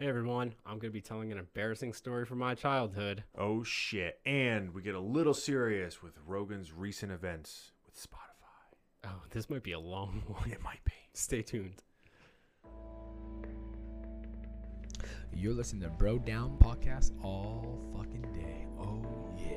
Hey everyone, I'm going to be telling an embarrassing story from my childhood. Oh shit. And we get a little serious with Rogan's recent events with Spotify. Oh, this might be a long one. It might be. Stay tuned. You're listening to Bro Down Podcast all fucking day. Oh, yeah.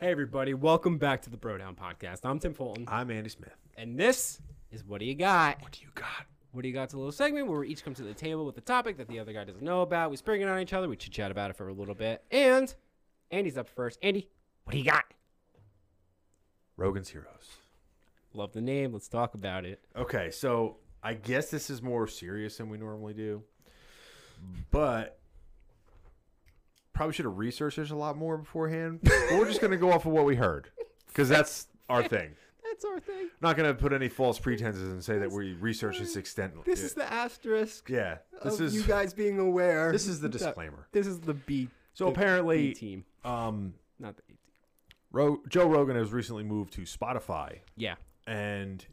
Hey everybody, welcome back to the Bro Down Podcast. I'm Tim Fulton, I'm Andy Smith. and this is What Do You Got? What do you got? What do you got's a little segment where we each come to the table with a topic that the other guy doesn't know about. We spring it on each other, we chit chat about it for a little bit. And Andy's up first. Andy, what do you got? Rogan's Heroes. Love the name. Let's talk about it. Okay, so I guess this is more serious than we normally do. But probably should have researched this a lot more beforehand. but we're just going to go off of what we heard because that's our thing. That's our thing. Not going to put any false pretenses and say that we researched this extent. This is the asterisk. yeah. This is you guys being aware. this is the disclaimer. This is the B. So the apparently, B team, um, not the A team. Ro- Joe Rogan has recently moved to Spotify, Yeah. and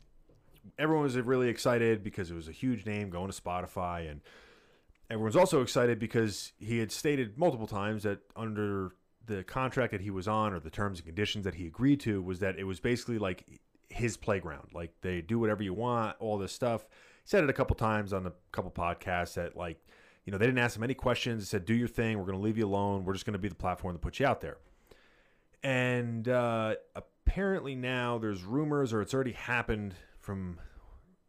everyone was really excited because it was a huge name going to Spotify, and everyone's also excited because he had stated multiple times that under the contract that he was on or the terms and conditions that he agreed to was that it was basically like his playground, like they do whatever you want, all this stuff. He said it a couple times on the couple podcasts that like. You know, they didn't ask him any questions. They said, "Do your thing. We're going to leave you alone. We're just going to be the platform to put you out there." And uh, apparently now there's rumors, or it's already happened from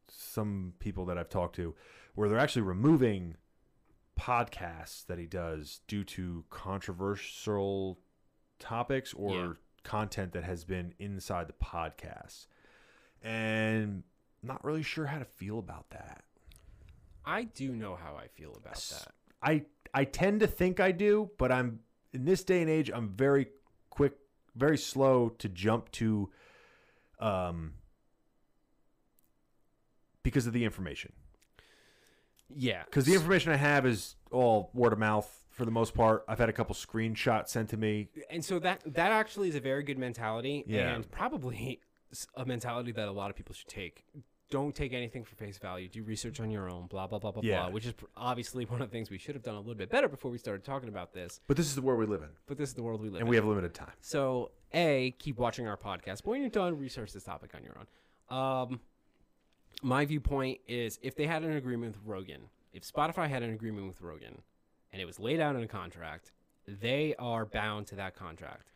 some people that I've talked to, where they're actually removing podcasts that he does due to controversial topics or Yeah. Content that has been inside the podcast. And not really sure how to feel about that. I do know how I feel about that. I I tend to think I do, but I'm in this day and age I'm very quick, very slow to jump to um because of the information. Yeah. Cuz the information I have is all word of mouth for the most part. I've had a couple screenshots sent to me. and so that that actually is a very good mentality Yeah. and probably a mentality that a lot of people should take don't take anything for face value do research on your own blah blah blah blah Yeah. blah which is obviously one of the things we should have done a little bit better before we started talking about this But this is the world we live in but this is the world we live and in and we have limited time. so a keep watching our podcast but when you're done research this topic on your own um my viewpoint is if they had an agreement with rogan if spotify had an agreement with rogan and it was laid out in a contract they are bound to that contract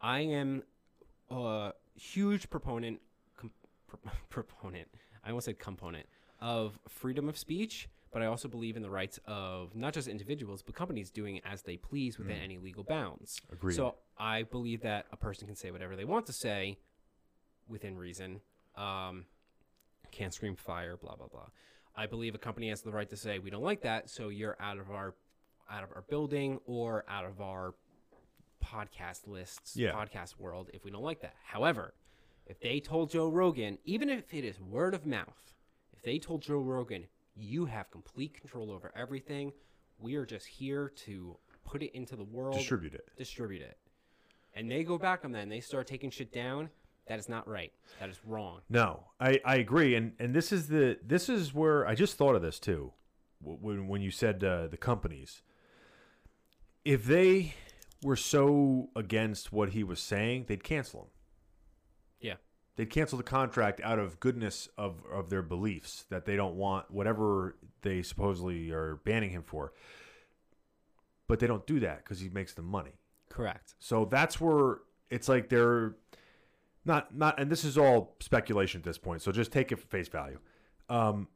i am a huge proponent com- pro- proponent i almost said component of freedom of speech but i also believe in the rights of not just individuals but companies doing as they please within any legal bounds Agreed. so I believe that a person can say whatever they want to say within reason. Um, can't scream fire, blah blah blah. I believe a company has the right to say we don't like that, so you're out of our out of our building or out of our podcast lists, Yeah. podcast world if we don't like that. However, if they told Joe Rogan, even if it is word of mouth, if they told Joe Rogan, you have complete control over everything, we are just here to put it into the world Distribute it. distribute it. And they go back on that and they start taking shit down. That is not right. That is wrong. No, I, I agree, and and this is the this is where I just thought of this too, when when you said uh, the companies, if they were so against what he was saying, they'd cancel him. Yeah. They'd cancel the contract out of goodness of of their beliefs that they don't want whatever they supposedly are banning him for. But they don't do that because he makes them money. Correct. So that's where it's like they're not not and this is all speculation at this point, so just take it for face value. Um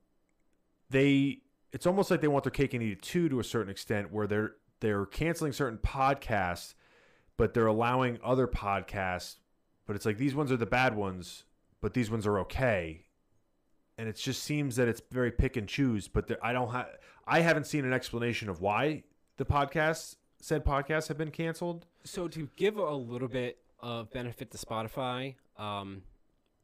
they it's almost like they want their cake and eat it too to a certain extent where they're they're canceling certain podcasts, but they're allowing other podcasts, but it's like these ones are the bad ones, but these ones are okay. And it just seems that it's very pick and choose, but there, I don't have I haven't seen an explanation of why the podcasts said podcasts have been canceled. So to give a little bit of benefit to Spotify, um,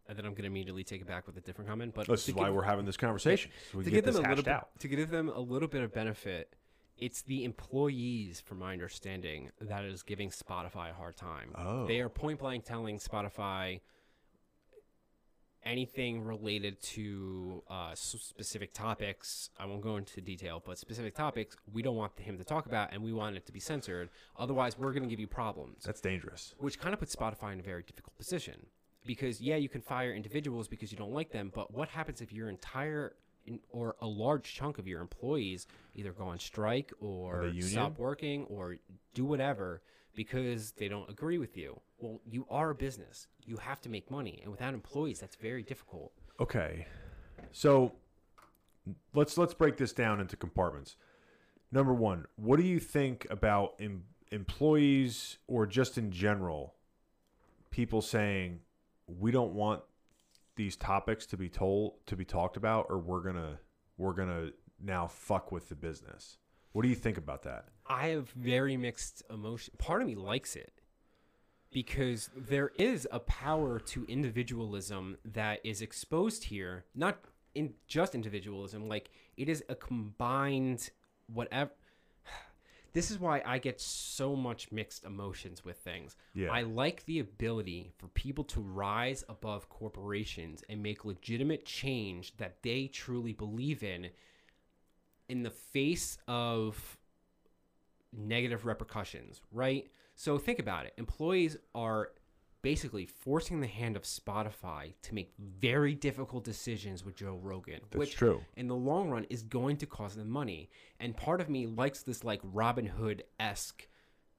and then I'm going to immediately take it back with a different comment. But This is why give- we're having this conversation. So to give get them a little bit, out. to give them a little bit of benefit, it's the employees, from my understanding, that is giving Spotify a hard time. Oh. They are point blank telling Spotify anything related to uh, specific topics, I won't go into detail, but specific topics, we don't want him to talk about, and we want it to be censored. Otherwise, we're going to give you problems, That's dangerous. which kind of puts Spotify in a very difficult position. Because yeah, you can fire individuals because you don't like them, but what happens if your entire or a large chunk of your employees either go on strike or stop working or do whatever because they don't agree with you? Well, you are a business. You have to make money, and without employees, that's very difficult. Okay. So let's let's break this down into compartments. Number 1, what do you think about em- employees or just in general people saying we don't want these topics to be told to be talked about or we're to we're to now fuck with the business. What do you think about that? I have very mixed emotion. Part of me likes it because there is a power to individualism that is exposed here, not in just individualism, like it is a combined whatever. This is why I get so much mixed emotions with things. Yeah. I like the ability for people to rise above corporations and make legitimate change that they truly believe in in the face of negative repercussions, right? So think about it. Employees are basically forcing the hand of Spotify to make very difficult decisions with Joe Rogan, That's which true. in the long run is going to cost them money. And part of me likes this like Robin Hood esque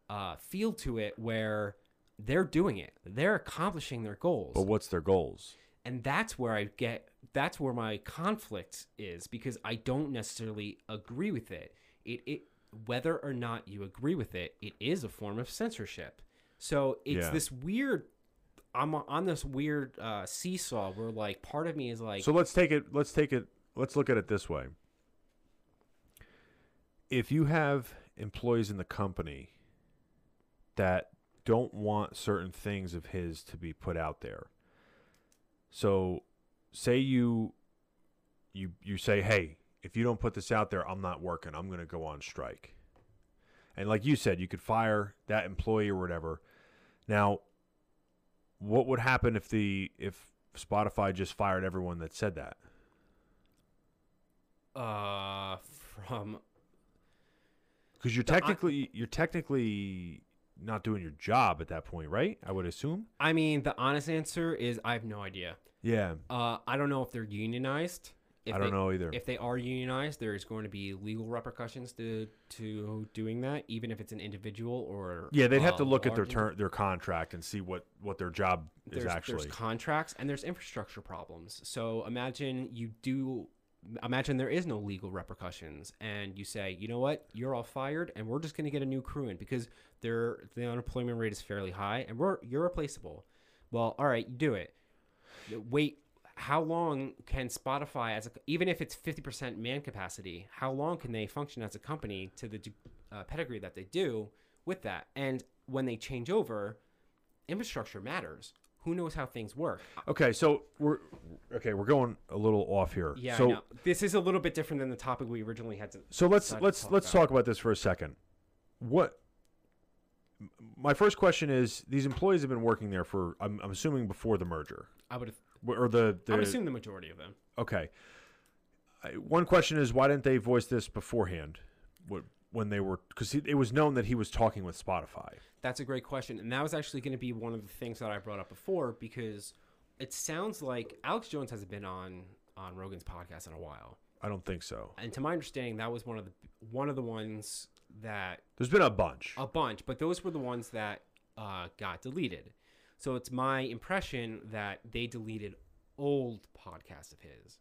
uh, feel to it where they're doing it, they're accomplishing their goals But what's their goals? and that's where I get that's where my conflict is because I don't necessarily agree with it. It it whether or not you agree with it, it is a form of censorship. So it's Yeah. this weird. I'm on this weird uh, seesaw where like part of me is like, So let's take it. Let's take it. Let's look at it this way. If you have employees in the company that don't want certain things of his to be put out there, so say you you you say, "Hey, if you don't put this out there, I'm not working. I'm going to go on strike." And like you said, you could fire that employee or whatever. Now, what would happen if the if Spotify just fired everyone that said that? uh, from Because you're technically you're technically not doing your job at that point, right? I would assume. I mean, the honest answer is I have no idea. Yeah, Uh, I don't know if they're unionized. If I don't they- know either. If they are unionized, there is going to be legal repercussions to to doing that, even if it's an individual or yeah, they'd have to look at their their contract and see what what their job is actually. there's contracts and there's infrastructure problems. So imagine you do imagine there is no legal repercussions and you say, "You know what? You're all fired and we're just going to get a new crew in because their the unemployment rate is fairly high and we're you're replaceable." Well, all right, you do it. Wait, how long can Spotify as a, even if it's 50% man capacity, how long can they function as a company to the uh, pedigree that they do with that? And when they change over, infrastructure matters. Who knows how things work? okay, so we're okay. We're going a little off here. Yeah, So this is a little bit different than the topic we originally had to. so let's let's talk let's about. talk about this for a second. What my first question is: These employees have been working there for I'm, I'm assuming before the merger I would Wh- or the, the I would assume the majority of them. Okay. One question is why didn't they voice this beforehand? What, when they were because it was known that he was talking with Spotify. That's a great question, and that was actually going to be one of the things that I brought up before because it sounds like Alex Jones hasn't been on on Rogan's podcast in a while, I don't think so. and to my understanding, that was one of the one of the ones that There's been a bunch. a bunch, but those were the ones that uh, got deleted. So it's my impression that they deleted old podcasts of his,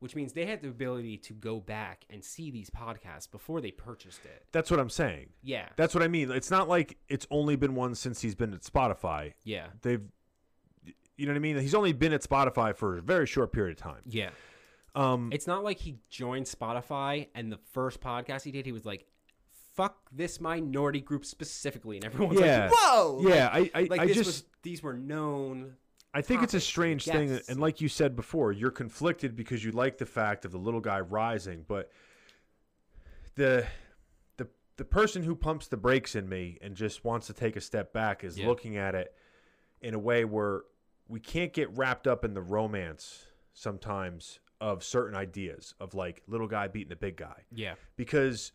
which means they had the ability to go back and see these podcasts before they purchased it. That's what I'm saying. Yeah, That's what I mean. It's not like it's only been one since he's been at Spotify. yeah, They've, you know what I mean. He's only been at Spotify for a very short period of time. yeah. Um, It's not like he joined Spotify and the first podcast he did, he was like, "Fuck this minority group specifically," and everyone's Yeah. like, "Whoa!" yeah, I, I, like I this just, was these were known. I think it's a topics and strange thing, guests. and like you said before, you're conflicted because you like the fact of the little guy rising, but the the the person who pumps the brakes in me and just wants to take a step back is Yeah. looking at it in a way where we can't get wrapped up in the romance sometimes of certain ideas of like little guy beating the big guy Yeah. because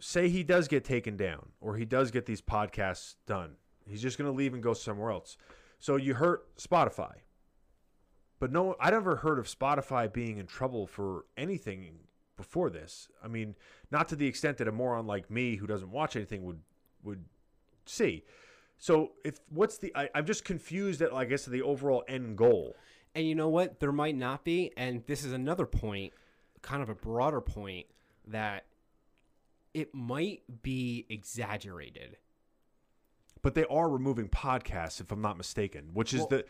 say he does get taken down or he does get these podcasts done he's just going to leave and go somewhere else. So you hurt spotify. But no I'd never heard of spotify being in trouble for anything before this. I mean not to the extent that a moron like me who doesn't watch anything would would see. So if what's the I, i'm just confused at i guess the overall end goal. And you know what? There might not be. And this is another point, kind of a broader point, that it might be exaggerated. but they are removing podcasts if i'm not mistaken which is Well- the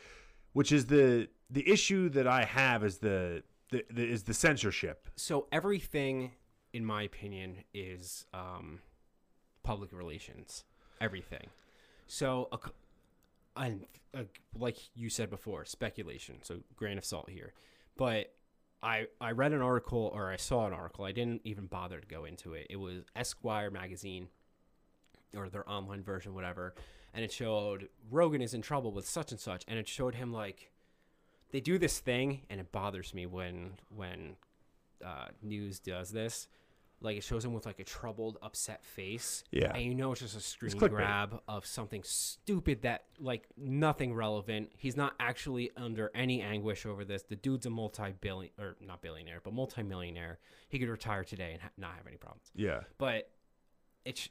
which is the the issue that i have is the, the, the is the censorship So everything, in my opinion, is um, public relations. Everything. So, a, and uh, like you said before, speculation. So grain of salt here, but I I read an article or I saw an article. I didn't even bother to go into it. It was Esquire magazine or their online version, whatever, and it showed Rogan is in trouble with such and such, and it showed him like they do this thing, and it bothers me when when uh, news does this. Like it shows him with like a troubled, upset face. Yeah. And you know it's just a screen grab of something stupid that like nothing relevant. He's not actually under any anguish over this. The dude's a multi-billion or not billionaire, but multi-millionaire. He could retire today and ha- not have any problems. yeah But it's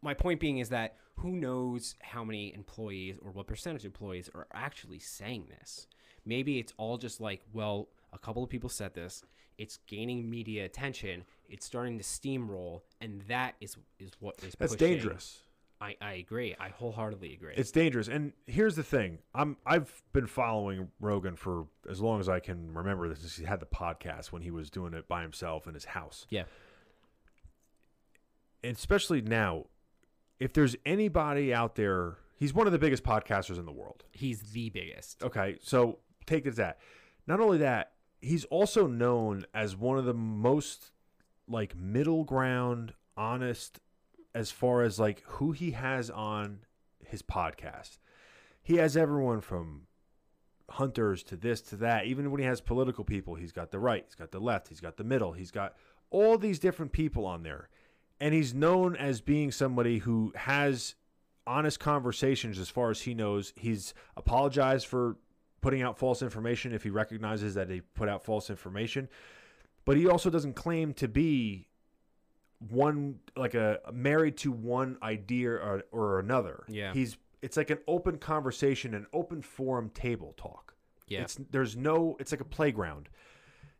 my point being is that who knows how many employees or what percentage of employees are actually saying this? Maybe it's all just like, well, a couple of people said this. It's gaining media attention. It's starting to steamroll, and that is is what is that's pushing- dangerous I, I agree. I wholeheartedly agree. it's dangerous and here's the thing i'm i've been following rogan for as long as i can remember this since he had the podcast when he was doing it by himself in his house yeah, and especially now if there's anybody out there he's one of the biggest podcasters in the world he's the biggest. Okay, so take it as that. Not only that, he's also known as one of the most like middle ground, honest as far as like who he has on his podcast. He has everyone from hunters to this to that. Even when he has political people, he's got the right, he's got the left, he's got the middle, he's got all these different people on there. And he's known as being somebody who has honest conversations as far as he knows. He's apologized for putting out false information if he recognizes that he put out false information. But he also doesn't claim to be one like a married to one idea or, or another. Yeah. He's it's like an open conversation, an open forum table talk. Yeah, It's there's no it's like a playground.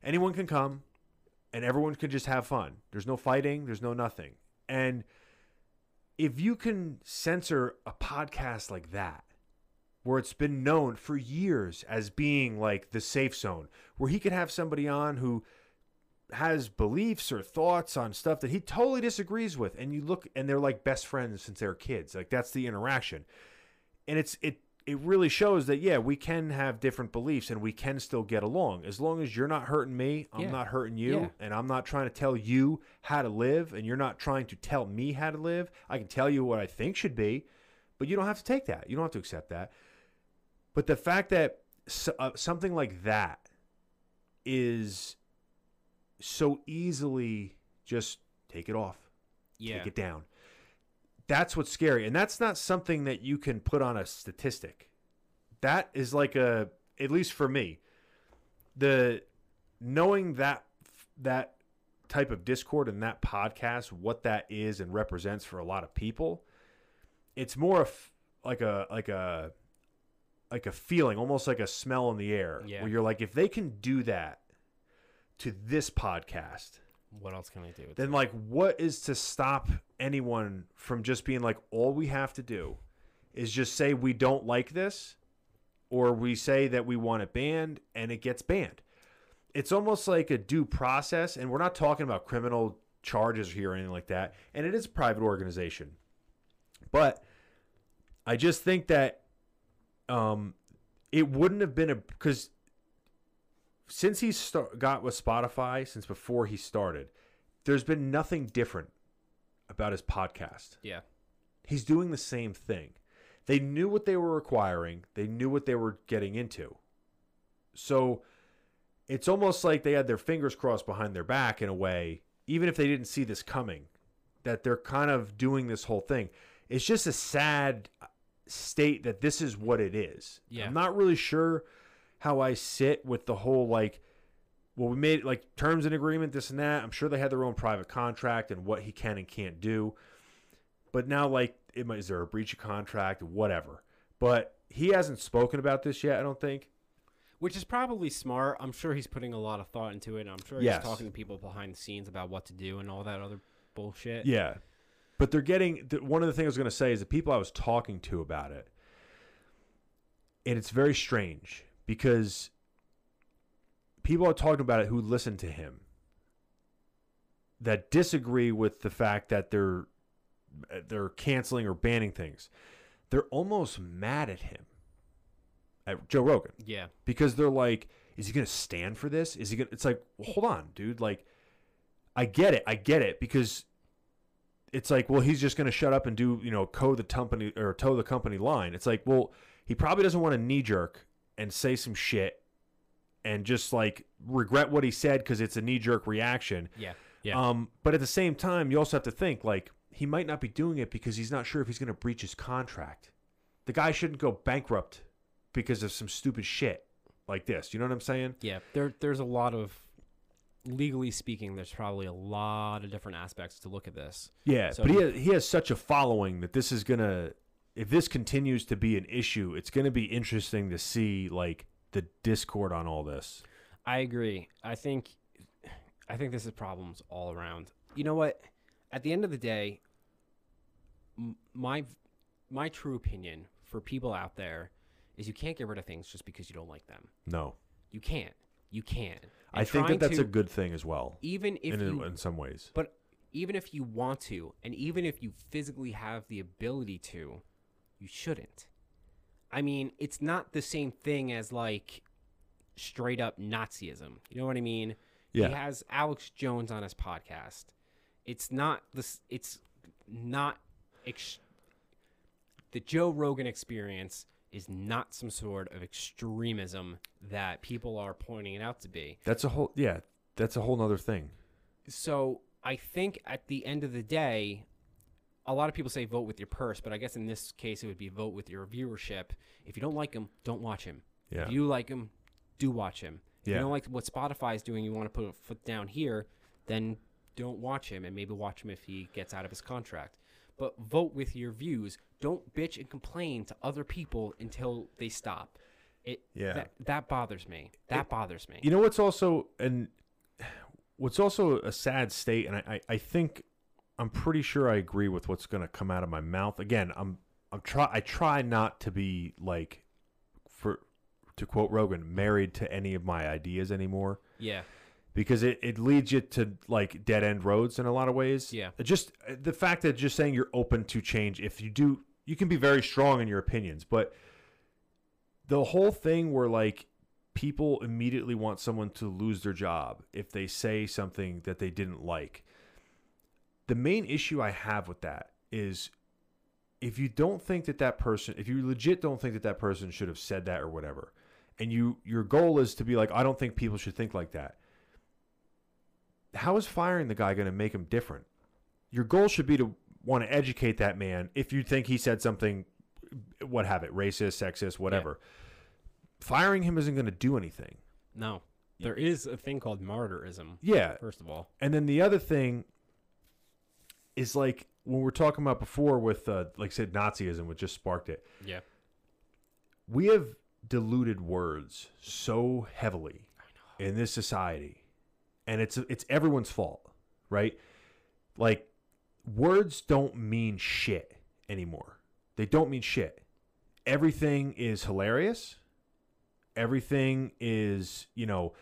Anyone can come and everyone can just have fun. There's no fighting, there's no nothing. And if you can censor a podcast like that where it's been known for years as being like the safe zone where he could have somebody on who has beliefs or thoughts on stuff that he totally disagrees with and you look and they're like best friends since they were kids. Like that's the interaction. And it's it it really shows that yeah we can have different beliefs and we can still get along. As long as you're not hurting me i'm Yeah. not hurting you Yeah. and i'm not trying to tell you how to live and you're not trying to tell me how to live i can tell you what i think should be but you don't have to take that. You don't have to accept that but the fact that s- uh, something like that is so easily just take it off yeah, take it down. That's what's scary. And that's not something that you can put on a statistic. That is like a at least for me, the knowing that that type of discord and that podcast, what that is and represents for a lot of people, it's more of like a like a like a feeling, almost like a smell in the air. Yeah. Where you're like, if they can do that to this podcast, What else can they do? then like what is to stop anyone from just being like all we have to do is just say we don't like this or we say that we want it banned and it gets banned it's almost like a due process and we're not talking about criminal charges here or anything like that and it is a private organization but i just think that um it wouldn't have been a because since he start, got with spotify since before he started there's been nothing different about his podcast yeah, he's doing the same thing they knew what they were acquiring, they knew what they were getting into. So it's almost like they had their fingers crossed behind their back in a way, even if they didn't see this coming, that they're kind of doing this whole thing. It's just a sad state that this is what it is. Yeah. I'm not really sure how I sit with the whole like well we made like terms and agreement this and that. I'm sure they had their own private contract and what he can and can't do. But now like it might, is there a breach of contract whatever. But he hasn't spoken about this yet, I don't think. Which is probably smart. I'm sure he's putting a lot of thought into it. and I'm sure Yes. he's talking to people behind the scenes about what to do and all that other bullshit. Yeah. But they're getting the, one of the things I was going to say is the people I was talking to about it, and it's very strange because people are talking about it who listen to him that disagree with the fact that they're they're canceling or banning things. They're almost mad at him, at Joe Rogan Yeah. because they're like, is he going to stand for this? Is he going to, it's like, well, hold on, dude. Like, I get it. I get it because it's like, well, he's just going to shut up and do, you know, co the company or toe the company line. It's like, well, he probably doesn't want to knee jerk and say some shit and just like regret what he said because it's a knee jerk reaction. Yeah. Yeah. Um, but at the same time, you also have to think like he might not be doing it because he's not sure if he's going to breach his contract. The guy shouldn't go bankrupt because of some stupid shit like this. You know what I'm saying? Yeah, there there's a lot of legally speaking, there's probably a lot of different aspects to look at this. Yeah, So but he has, he has such a following that this is gonna. If this continues to be an issue, it's gonna be interesting to see like the discord on all this. I agree. I think I think this is problems all around. You know what? At the end of the day, my my true opinion for people out there is you can't get rid of things just because you don't like them. No, You can't. You can't. I think that that's to- a good thing as well. even if In, you in some ways, But even if you want to, and even if you physically have the ability to, you shouldn't. I mean, it's not the same thing as like straight up Nazism. You know what I mean? Yeah. He has Alex Jones on his podcast. It's not this. It's not. Ex- the Joe Rogan experience is not some sort of extremism that people are pointing it out to be. that's a whole yeah. That's a whole nother thing. So I think at the end of the day, a lot of people say vote with your purse, but I guess in this case it would be vote with your viewership. If you don't like him, don't watch him. Yeah. If you like him, do watch him. If Yeah. you don't like what Spotify is doing, you want to put a foot down here, then don't watch him and maybe watch him if he gets out of his contract. But vote with your views. Don't bitch and complain to other people until they stop. It Yeah. that, that bothers me. That bothers me. You know what's also and what's also a sad state, and I, I, I think I'm pretty sure I agree with what's going to come out of my mouth. Again, I'm I'm try I try not to be like for to quote Rogan, married to any of my ideas anymore yeah. because it, it leads you to like dead end roads in a lot of ways. Yeah. Just the fact that just saying you're open to change, if you do, you can be very strong in your opinions, but the whole thing where like people immediately want someone to lose their job if they say something that they didn't like. The main issue I have with that is if you don't think that that person, if you legit don't think that that person should have said that or whatever, and you your goal is to be like, I don't think people should think like that. How is firing the guy going to make him different? Your goal should be to want to educate that man if you think he said something, what have it, racist, sexist, whatever. Firing him isn't going to do anything. No. There is a thing called martyrism. Yeah, First of all. And then the other thing is like when we're talking about before with uh, like I said Nazism, which just sparked it. Yeah. We have diluted words so heavily in this society, and it's it's everyone's fault, right? Like words don't mean shit anymore. They don't mean shit. Everything is hilarious. Everything is, you know,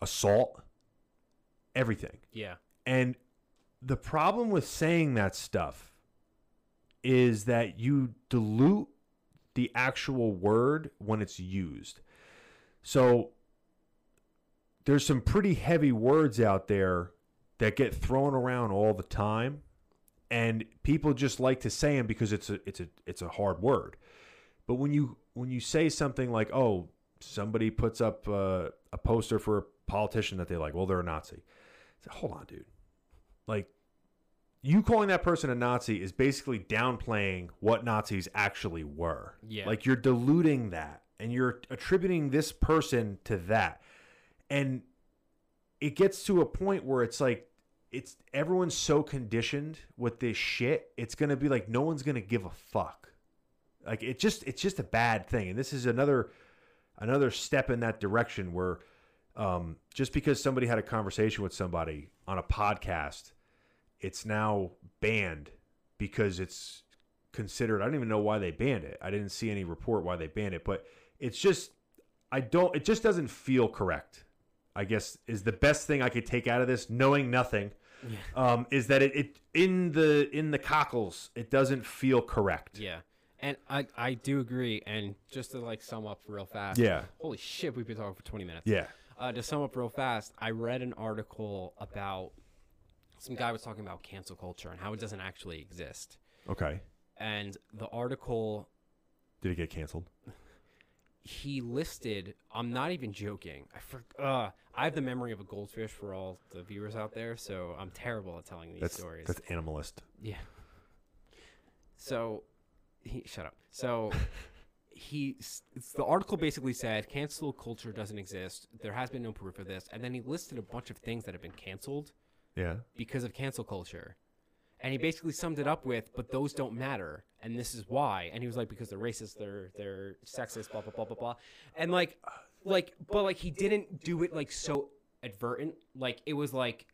assault. Everything. Yeah. And the problem with saying that stuff is that you dilute the actual word when it's used. So there's some pretty heavy words out there that get thrown around all the time and people just like to say them because it's a it's a it's a hard word. But when you when you say something like, "Oh, somebody puts up uh, a poster for a politician that they like," well, they're a Nazi. Like, Hold on, dude. Like you calling that person a Nazi is basically downplaying what Nazis actually were. Yeah. Like you're diluting that and you're attributing this person to that. And it gets to a point where it's like it's everyone's so conditioned with this shit, it's to be like no one's to give a fuck. Like it just it's just a bad thing. And this is another another step in that direction where um, just because somebody had a conversation with somebody on a podcast, it's now banned because it's considered. I don't even know why they banned it. I didn't see any report why they banned it, but it's just I don't. It just doesn't feel correct. I guess is the best thing I could take out of this, knowing nothing. Um, is that it, it in the in the cockles it doesn't feel correct. Yeah. And I, I do agree. And just to like sum up real fast. Yeah. Holy shit, we've been talking for 20 minutes. Yeah. Uh, to sum up real fast, I read an article about some guy was talking about cancel culture and how it doesn't actually exist. Okay. And the article Did it get canceled? He listed i'm not even joking i for, uh, i have the memory of a goldfish for all the viewers out there so i'm terrible at telling these That's stories that's animalist. yeah so he shut up so he the article basically said cancel culture doesn't exist there has been no proof of this and then he listed a bunch of things that have been canceled Yeah. because of cancel culture. And he basically summed it up with, "But those don't matter, and this is why." And he was like, "Because they're racist, they're they're sexist, blah blah blah blah blah." And like, like, but like he didn't do it like so advertent. Like it was like,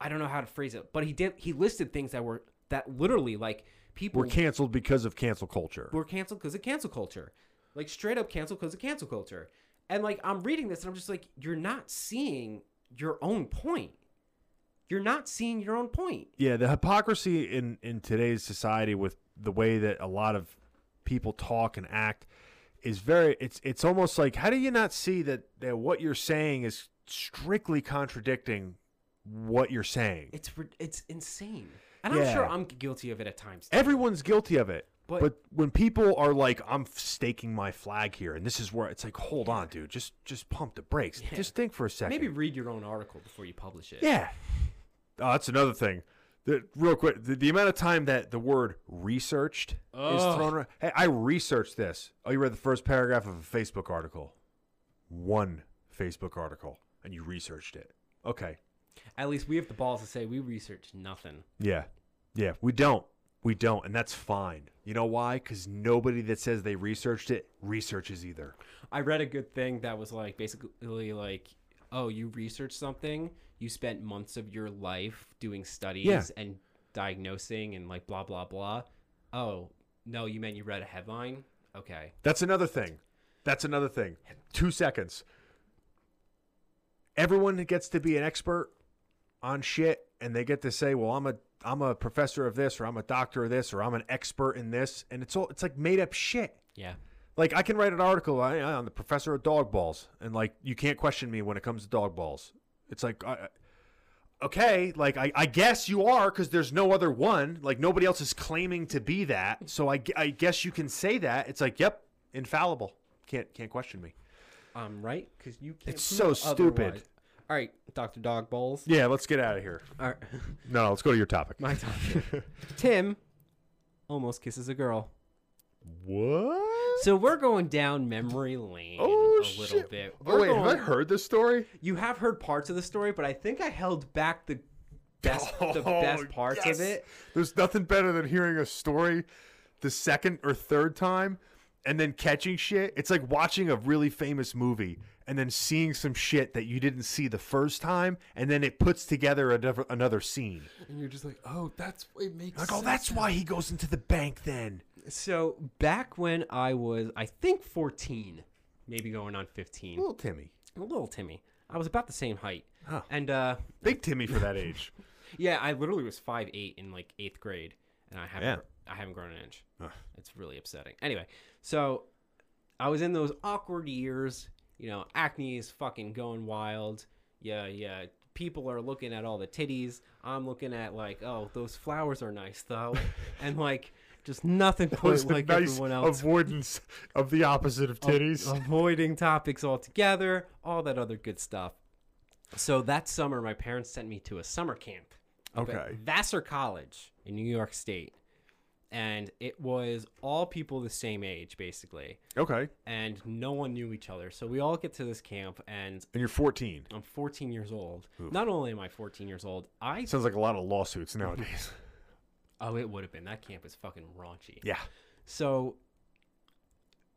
I don't know how to phrase it, but he did. He listed things that were that literally like people We're canceled because of cancel culture. were canceled because of cancel culture. Like straight up canceled because of cancel culture. And like I'm reading this and I'm just like, you're not seeing your own point. You're not seeing your own point. Yeah, the hypocrisy in in today's society with the way that a lot of people talk and act is very it's it's almost like how do you not see that, that what you're saying is strictly contradicting what you're saying? It's it's insane. And I'm sure I'm guilty of it at times. too. Everyone's guilty of it. But- But, when people are like, "I'm staking my flag here," and this is where it's like, "Hold on, dude, just just pump the brakes. Yeah. Just think for a second. Maybe read your own article before you publish it. Yeah. Oh, that's another thing. The, real quick, the, the amount of time that the word researched is Ugh. thrown around. Hey, I researched this. Oh, you read the first paragraph of a Facebook article. One Facebook article, and you researched it. Okay. At least we have the balls to say we researched nothing. Yeah. Yeah. We don't. We don't. And that's fine. You know why? Because nobody that says they researched it researches either. I read a good thing that was like basically like, oh, you researched something, you spent months of your life doing studies Yeah. and diagnosing and like blah blah blah. Oh, no, you meant you read a headline? Okay. That's another thing. That's another thing. Two seconds. Everyone gets to be an expert on shit, and they get to say, "Well, I'm a I'm a professor of this, or I'm a doctor of this, or I'm an expert in this," and it's all it's like made up shit. Yeah. Like I can write an article. I, I'm the professor of dog balls, and like you can't question me when it comes to dog balls. It's like, I, okay, like I, I guess you are because there's no other one. Like nobody else is claiming to be that. So I, I guess you can say that. It's like, yep, infallible. Can't can't question me. Um, right? Because you can't. It's so stupid. otherwise. All right, Doctor Dog Balls. Yeah, let's get out of here. All right, No, let's go to your topic. my topic. Tim almost kisses a girl. What? So we're going down memory lane Oh a little shit! bit. Oh We're wait, have I heard this story? You have heard parts of the story, but I think I held back the best the Oh, best parts yes. of it. There's nothing better than hearing a story the second or third time and then catching shit. It's like watching a really famous movie and then seeing some shit that you didn't see the first time and then it puts together another, another scene. And you're just like, oh, that's it makes Like, oh, that's why he goes into the bank then. So back when I was, I think 14, maybe going on 15, Little Timmy. a little Timmy. I was about the same height, Oh. and uh, Big Timmy for that age. yeah, I literally was five eight in like eighth grade, and I haven't, Yeah. I haven't grown an inch. Ugh. It's really upsetting. Anyway, so I was in those awkward years. You know, acne is fucking going wild. yeah, yeah. People are looking at all the titties. I'm looking at like, oh, those flowers are nice though, and like just nothing quite like nice everyone else. avoidance of the opposite of A- titties. avoiding topics altogether, all that other good stuff. So that summer, my parents sent me to a summer camp. Okay. Vassar College in New York State. And it was all people the same age, basically. okay, And no one knew each other. So we all get to this camp, and and you're 14. I'm 14 years old. Not only am I 14 years old, I. Sounds like a lot of lawsuits nowadays. Oh, it would have been. That camp is fucking raunchy. yeah. So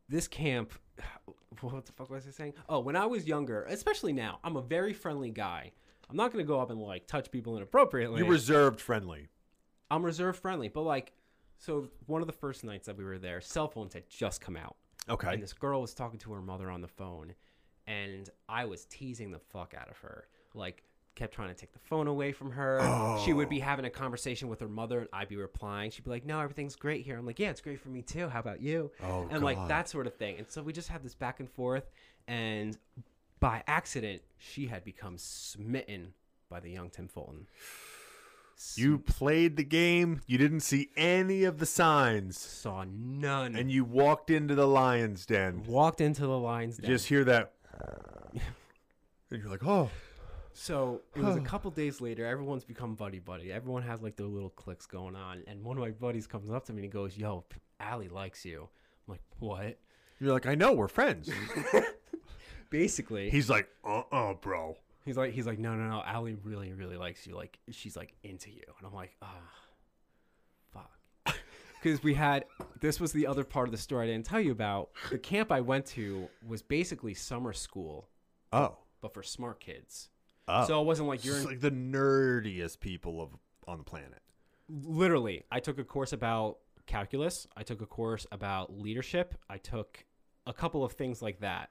this camp what the fuck was I saying? Oh, when I was younger, especially now, I'm a very friendly guy. I'm not gonna go up and like touch people inappropriately. You reserved friendly. I'm reserved friendly, but like so one of the first nights that we were there, cell phones had just come out. Okay. And this girl was talking to her mother on the phone, and I was teasing the fuck out of her. Like, kept trying to take the phone away from her. She would be oh. having a conversation with her mother, and I'd be replying. She'd be like, "No, everything's great here." I'm like, "Yeah, it's great for me too. How about you?" Oh, and like that sort of thing. And so we just had this back and forth, and by accident, she had become smitten by the young Tim Fulton. You played the game. You didn't see any of the signs, saw none, and you walked into the lion's den. walked into the lines. You just hear that, and you're like, "Oh, So it was a couple days later. Everyone's become buddy buddy. Everyone has like their little cliques going on. And one of my buddies comes up to me and he goes, "Yo, P- Allie likes you." I'm like, "What?" you're like, I know we're friends." Basically, He's like, "Uh, uh bro." He's like, he's like, "No, no, no. Allie really, really likes you. Like, she's like into you." And I'm like, "Ah, fuck." Because we had this was the other part of the story I didn't tell you about. The camp I went to was basically summer school, Oh, but for smart kids. oh. So it wasn't like you're in, like the nerdiest people of on the planet. literally i took a course about calculus i took a course about leadership i took a couple of things like that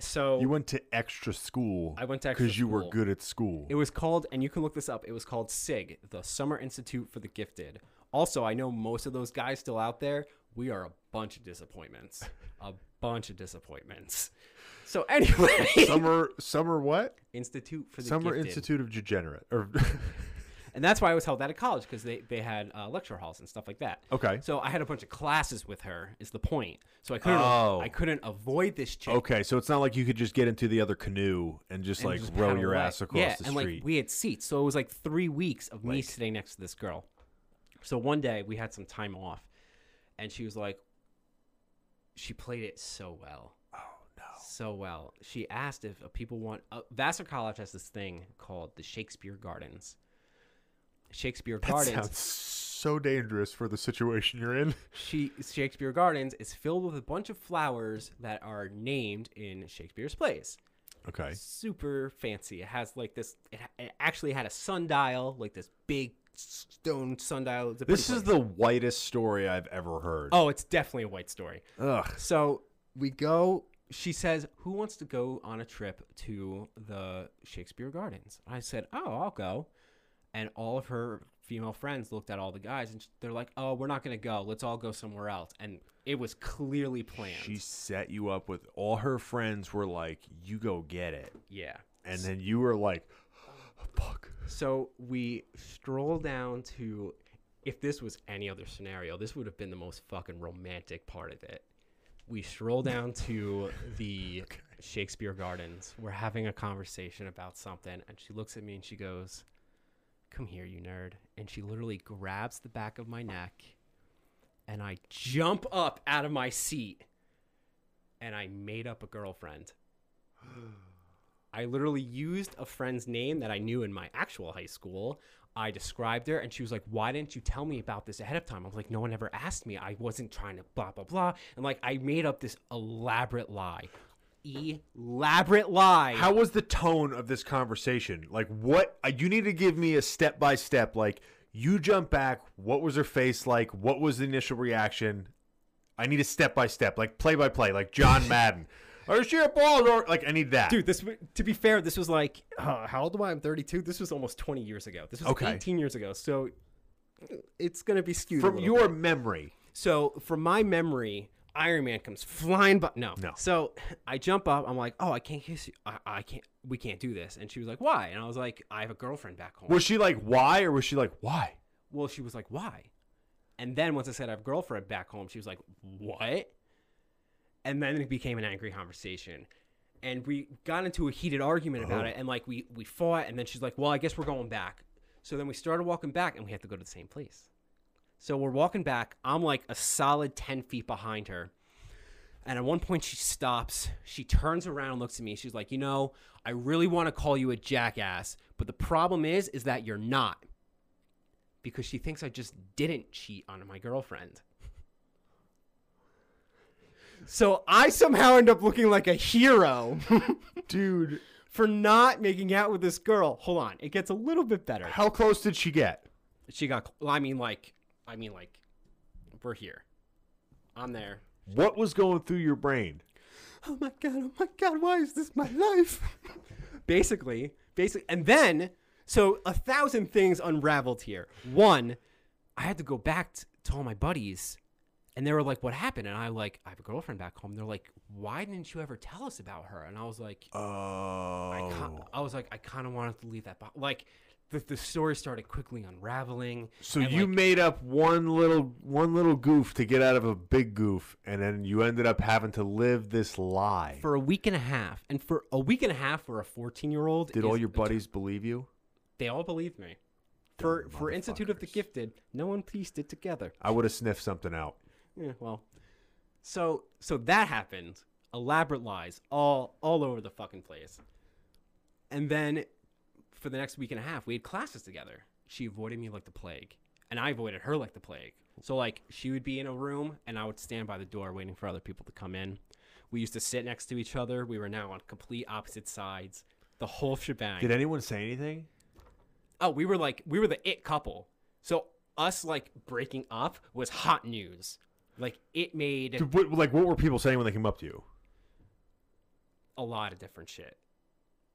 so You went to extra school. I went to extra because you were school. good at school. it was called and you can look this up it was called sig the summer institute for the gifted also i know most of those guys still out there we are a bunch of disappointments a bunch of disappointments so anyway summer, summer what? institute for the Summer gifted. Institute of Degenerate. Or and that's why i was held at a college because they, they had uh, lecture halls and stuff like that okay, So I had a bunch of classes with her. Is the point? So I couldn't. Oh. I couldn't avoid this chick. okay. So it's not like you could just get into the other canoe and just and like just row your away. ass across yeah, the and like we had seats, so it was like three weeks of me sitting next to this girl. So one day we had some time off, and she was like, she played it so well. oh no. So well. She asked if uh, people want. Uh, Vassar College has this thing called the Shakespeare Gardens. Shakespeare Gardens. That sounds so dangerous for the situation you're in. she Shakespeare Gardens is filled with a bunch of flowers that are named in Shakespeare's plays. Okay. Super fancy. It has like this. It, it actually had a sundial, like this big stone sundial. This is place. the whitest story I've ever heard. Oh, it's definitely a white story. Ugh. So we go. She says, "Who wants to go on a trip to the Shakespeare Gardens?" I said, "Oh, I'll go." And all of her female friends looked at all the guys, and they're like, "Oh, we're not gonna go. Let's all go somewhere else." And it was clearly planned. She set you up with all her friends were like, "You go get it," yeah. and then you were like, "Fuck." So we stroll down to. If this was any other scenario, this would have been the most fucking romantic part of it. We stroll down to the Shakespeare Gardens. We're having a conversation about something, and she looks at me and she goes, Come here, you nerd. And she literally grabs the back of my neck, and I jump up out of my seat, and I made up a girlfriend. I literally used a friend's name that I knew in my actual high school. I described her, and she was like, "Why didn't you tell me about this ahead of time?" I was like, "No one ever asked me. I wasn't trying to blah blah blah." And like, I made up this elaborate lie, elaborate lie. How was the tone of this conversation? Like, what? uh, You need to give me a step by step. Like, you jump back. What was her face like? What was the initial reaction? I need a step by step, like play by play, like John Madden. Or she a ball? Or like I need that. Dude, this to be fair, this was like uh, how old am I? I'm 32. This was almost 20 years ago. This was Okay. 18 years ago. So it's gonna be skewed. from your bit. memory. So, from my memory, Iron Man comes flying, but no, No. So I jump up. I'm like, oh, I can't kiss you. I, I can't. We can't do this. And she was like, why? And I was like, I have a girlfriend back home. Was she like why or was she like why? well, she was like, why? And then once I said I have a girlfriend back home, she was like, what? And then it became an angry conversation. And we got into a heated argument about Oh. it. And like we, we fought. And then she's like, well, I guess we're going back. So then we started walking back and we had to go to the same place. So we're walking back. I'm like a solid 10 feet behind her. And at one point, she stops. She turns around and looks at me. She's like, you know, I really want to call you a jackass. But the problem is, is that you're not because she thinks I just didn't cheat on my girlfriend. So I somehow end up looking like a hero Dude, for not making out with this girl. Hold on, it gets a little bit better. how close did she get? She got. I mean, like, I mean, like, we're here. I'm there. What was going through your brain? oh my god, oh my god, why is this my life? basically, basically, and then so a thousand things unraveled here. One, I had to go back t- to all my buddies, and they were like, "What happened?" And I like, I have a girlfriend back home. They're like, "Why didn't you ever tell us about her?" And I was like, Oh. I, I was like, I kind of wanted to leave that, bo- like. The, the story started quickly unraveling. So and, you like, made up one little one little goof to get out of a big goof, and then you ended up having to live this lie. for a week and a half, and for a week and a half for a fourteen-year-old. Did all your buddies believe you? They all believed me. For Dumb for Institute of the. Gifted, no one pieced it together. I would have sniffed something out. Yeah, well, so so that happened. Elaborate lies all all over the fucking place. And then for the next week and a half, we had classes together. She avoided me like the plague, and I avoided her like the plague. So like she would be in a room, and I would stand by the door waiting for other people to come in. We used to sit next to each other. We were now on complete opposite sides. The whole shebang. Did anyone say anything? Oh, we were like we were the it couple. So us like breaking up was hot news. Like it made Dude, what, like, what were people saying when they came up to you? a lot of different shit.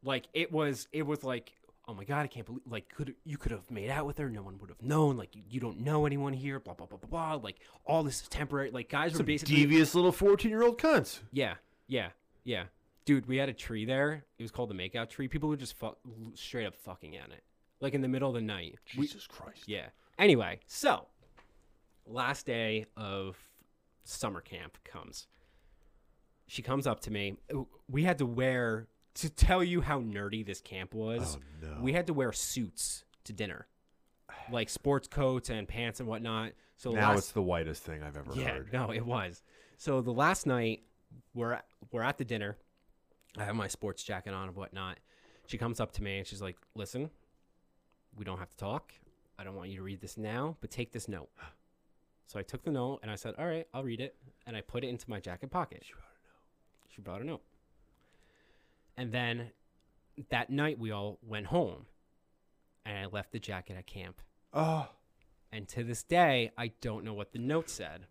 Like it was it was like oh my god I can't believe like could you could have made out with her no one would have known like you, you don't know anyone here blah blah blah blah blah like all this is temporary like guys were basically devious little fourteen-year-old cunts. yeah yeah yeah dude we had a tree there it was called the makeout tree people were just fuck, straight up fucking at it like in the middle of the night We- Jesus Christ. Yeah. Anyway, so last day of summer camp comes. She comes up to me. We had to wear to tell you how nerdy this camp was. Oh no. We had to wear suits to dinner, like sports coats and pants and whatnot. So now last, it's the whitest thing I've ever yeah, heard. no, it was. So the last night we're at, we're at the dinner. I have my sports jacket on and whatnot. She comes up to me and she's like, "Listen, we don't have to talk. I don't want you to read this now, but take this note." So I took the note and I said, "All right, I'll read it." And I put it into my jacket pocket. She brought a note. She brought a note. And then that night we all went home, and I left the jacket at camp. Oh, And to this day, I don't know what the note said.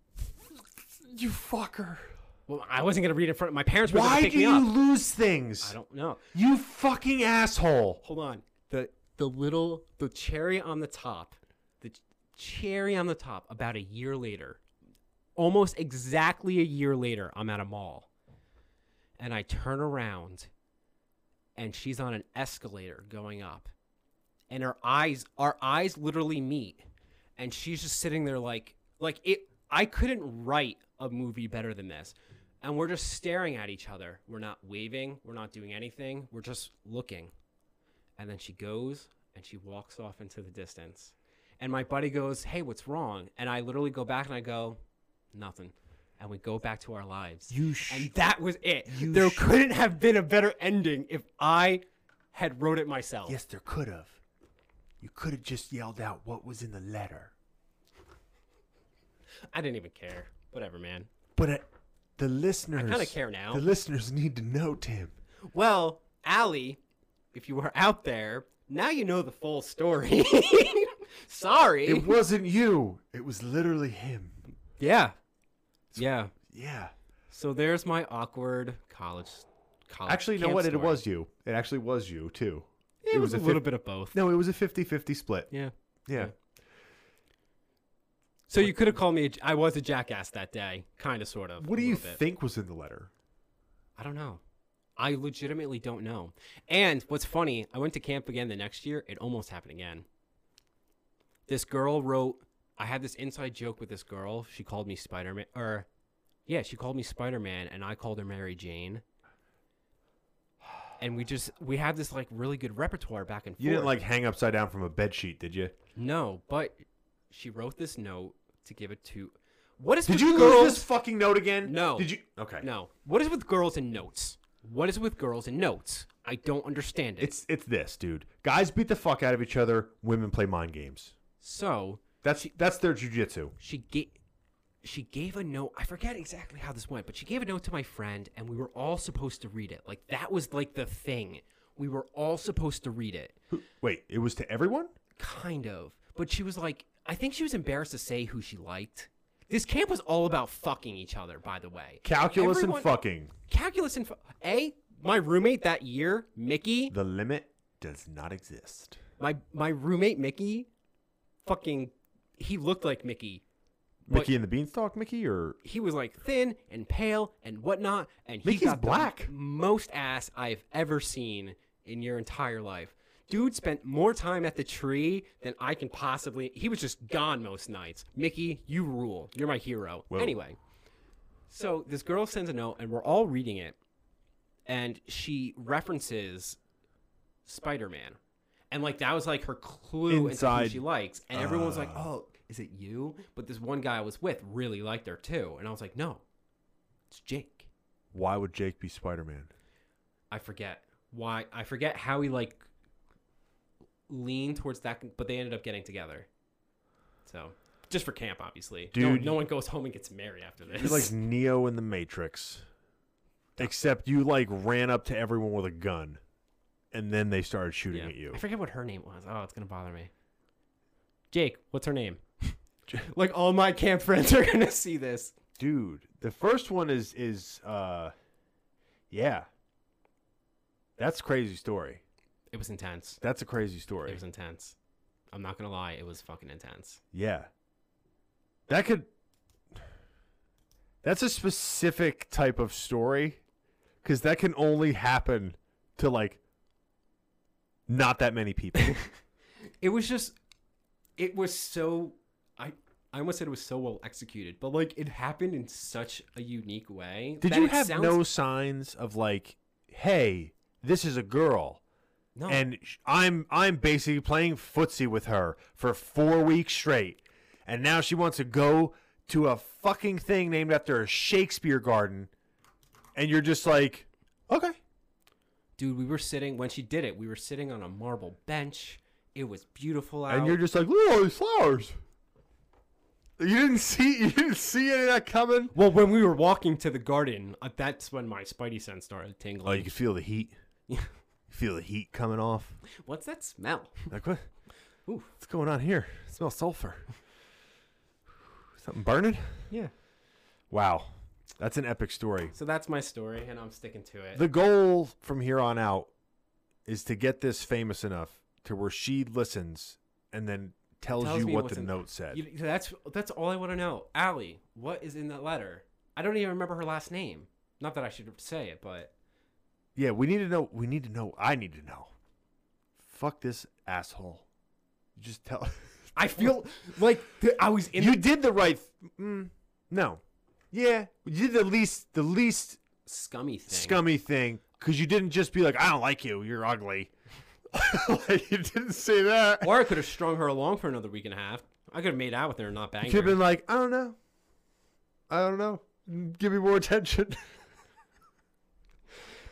you fucker. Well, I wasn't gonna read it in front of my parents. Were Why do you lose things? I don't know. You fucking asshole. Hold on. The the little the cherry on the top, the ch- cherry on the top. About a year later, almost exactly a year later, I'm at a mall, and I turn around, and she's on an escalator going up, and her eyes, our eyes literally meet, and she's just sitting there like like it. I couldn't write a movie better than this. And we're just staring at each other. We're not waving. We're not doing anything. We're just looking. And then she goes and she walks off into the distance. And my buddy goes, Hey, what's wrong? And I literally go back and I go, Nothing. And we go back to our lives. You sh- and that was it. There sh- couldn't have been a better ending if I had wrote it myself. Yes, there could have. You could have just yelled out what was in the letter. I didn't even care. Whatever, man. But uh, the listeners. I kinda care now. The listeners need to know, Tim. Well, Allie, if you were out there, now you know the full story. Sorry. It wasn't you. It was literally him. yeah. Yeah. Yeah. So there's my awkward college. college Actually, you know camp what? It story. was you. It actually was you, too. It, was, a little bit of both. No, it was a 50 50 split. Yeah. Yeah. So you could have called me. A, I was a jackass that day, kind of, sort of. What do you bit. think was in the letter? I don't know. I legitimately don't know. And what's funny, I went to camp again the next year. It almost happened again. This girl wrote. I had this inside joke with this girl. She called me Spider Man, or yeah, she called me Spider Man, and I called her Mary Jane. And we just we had this like really good repertoire back and forth. You didn't like hang upside down from a bed sheet, did you? no, but she wrote this note to give it to. What is Did you girls? lose this fucking note again? No. Did you? Okay. No. What is with girls and notes? What is with girls and notes? I don't understand it. It's it's this, dude. Guys beat the fuck out of each other. Women play mind games. so That's that's their jujitsu. she gave she gave a note. I forget exactly how this went, but she gave a note to my friend, and we were all supposed to read it. Like that was like the thing. We were all supposed to read it, Who- Wait, it was to everyone? kind of. But she was like, I think she was embarrassed to say who she liked. This camp was all about fucking each other, by the way. Calculus Everyone- and fucking. Calculus and fu- a my roommate that year, Mickey. The limit does not exist. my my roommate Mickey, fucking, he looked like Mickey. Mickey and the Beanstalk, Mickey, or he was like thin and pale and whatnot, and he Mickey's got the black. most ass I've ever seen in your entire life. Dude spent more time at the tree than I can possibly. He was just gone most nights. Mickey, you rule. You're my hero. Whoa. Anyway, so this girl sends a note, and we're all reading it, and she references Spider Man. And like that was like her clue into who Inside- she likes. And everyone was like, Uh. Oh, is it you? But this one guy I was with really liked her too. And I was like, No, it's Jake. why would Jake be Spider Man? I forget why I forget how he like leaned towards that but they ended up getting together. So just for camp, obviously. no, Dude, no one goes home and gets married after this. You're like Neo in the Matrix, except you like ran up to everyone with a gun, and then they started shooting Yeah. at you. I forget what her name was. Oh, it's gonna bother me. Jake, what's her name? like all my camp friends are gonna see this. Dude, the first one is is uh, yeah. That's a crazy story. It was intense. That's a crazy story. It was intense. I'm not gonna lie, it was fucking intense. Yeah. That could. That's a specific type of story, because that can only happen to like. Not that many people. It was just it was so I I almost said it was so well executed, but like it happened in such a unique way. Did you have sounds- no signs of like, hey, this is a girl, no and I'm I'm basically playing footsie with her for four weeks straight, and now she wants to go to a fucking thing named after a Shakespeare garden, and you're just like, okay, dude, we were sitting when she did it, we were sitting on a marble bench. It was beautiful out. and you're just like, look at all these flowers. You didn't see you didn't see any of that coming. well, when we were walking to the garden, uh, that's when my spidey sense started tingling. Oh, you could feel the heat. Yeah. You feel the heat coming off. What's that smell? Like what? Ooh. What's going on here? It smells sulfur. Something burning? Yeah. Wow. That's an epic story. So that's my story, and I'm sticking to it. The goal from here on out is to get this famous enough to where she listens and then tells, Tells you what the in- note said. You- that's that's all I want to know. Allie, what is in that letter? I don't even remember her last name. Not that I should say it, but yeah, we need to know. We need to know. I need to know. Fuck this asshole. Just tell. I feel like th- I was in you did the right. Th- mm, no. Yeah, you did the least the least scummy thing. scummy thing because you didn't just be like, I don't like you. You're ugly. like, you didn't say that. Or I could have strung her along for another week and a half. I could have made out with her and not banged You could have her. been like, I don't know. I don't know. Give me more attention.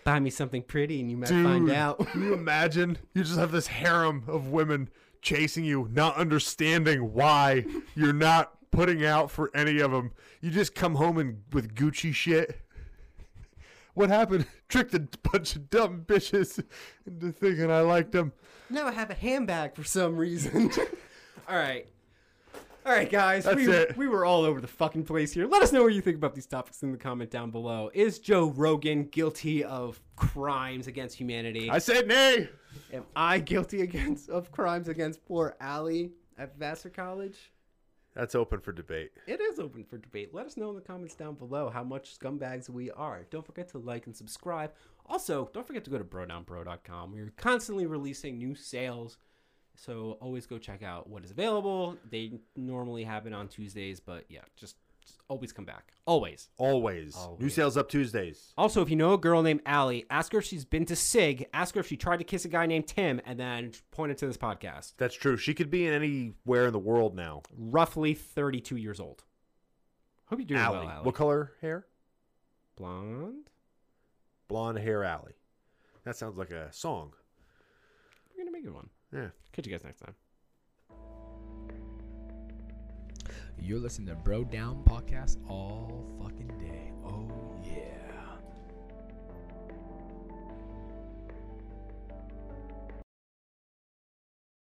Buy me something pretty and you might Dude, find out. Can you imagine? You just have this harem of women chasing you, not understanding why you're not putting out for any of them. You just come home and with Gucci shit. What happened? Tricked a bunch of dumb bitches into thinking I liked them. now I have a handbag for some reason. all right. All right, guys. That's we, it. we were all over the fucking place here. Let us know what you think about these topics in the comment down below. Is Joe Rogan guilty of crimes against humanity? I said nay. Am I guilty against of crimes against poor Allie at Vassar College? That's open for debate. It is open for debate. Let us know in the comments down below how much scumbags we are. Don't forget to like and subscribe. Also, don't forget to go to brodownbro.com. We're constantly releasing new sales. So always go check out what is available. They normally happen on Tuesdays, but yeah, just, just always come back. Always. Always. New sales up Tuesdays. Also, if you know a girl named Allie, ask her if she's been to SIG. Ask her if she tried to kiss a guy named Tim, and then point it to this podcast. That's true. She could be in anywhere in the world now. Roughly 32 years old. Hope you're doing Allie. well, Allie. What color hair? Blonde? Blonde hair Allie. That sounds like a song. We're going to make it one. Yeah. Catch you guys next time. You're listening to Bro Down Podcast all fucking day.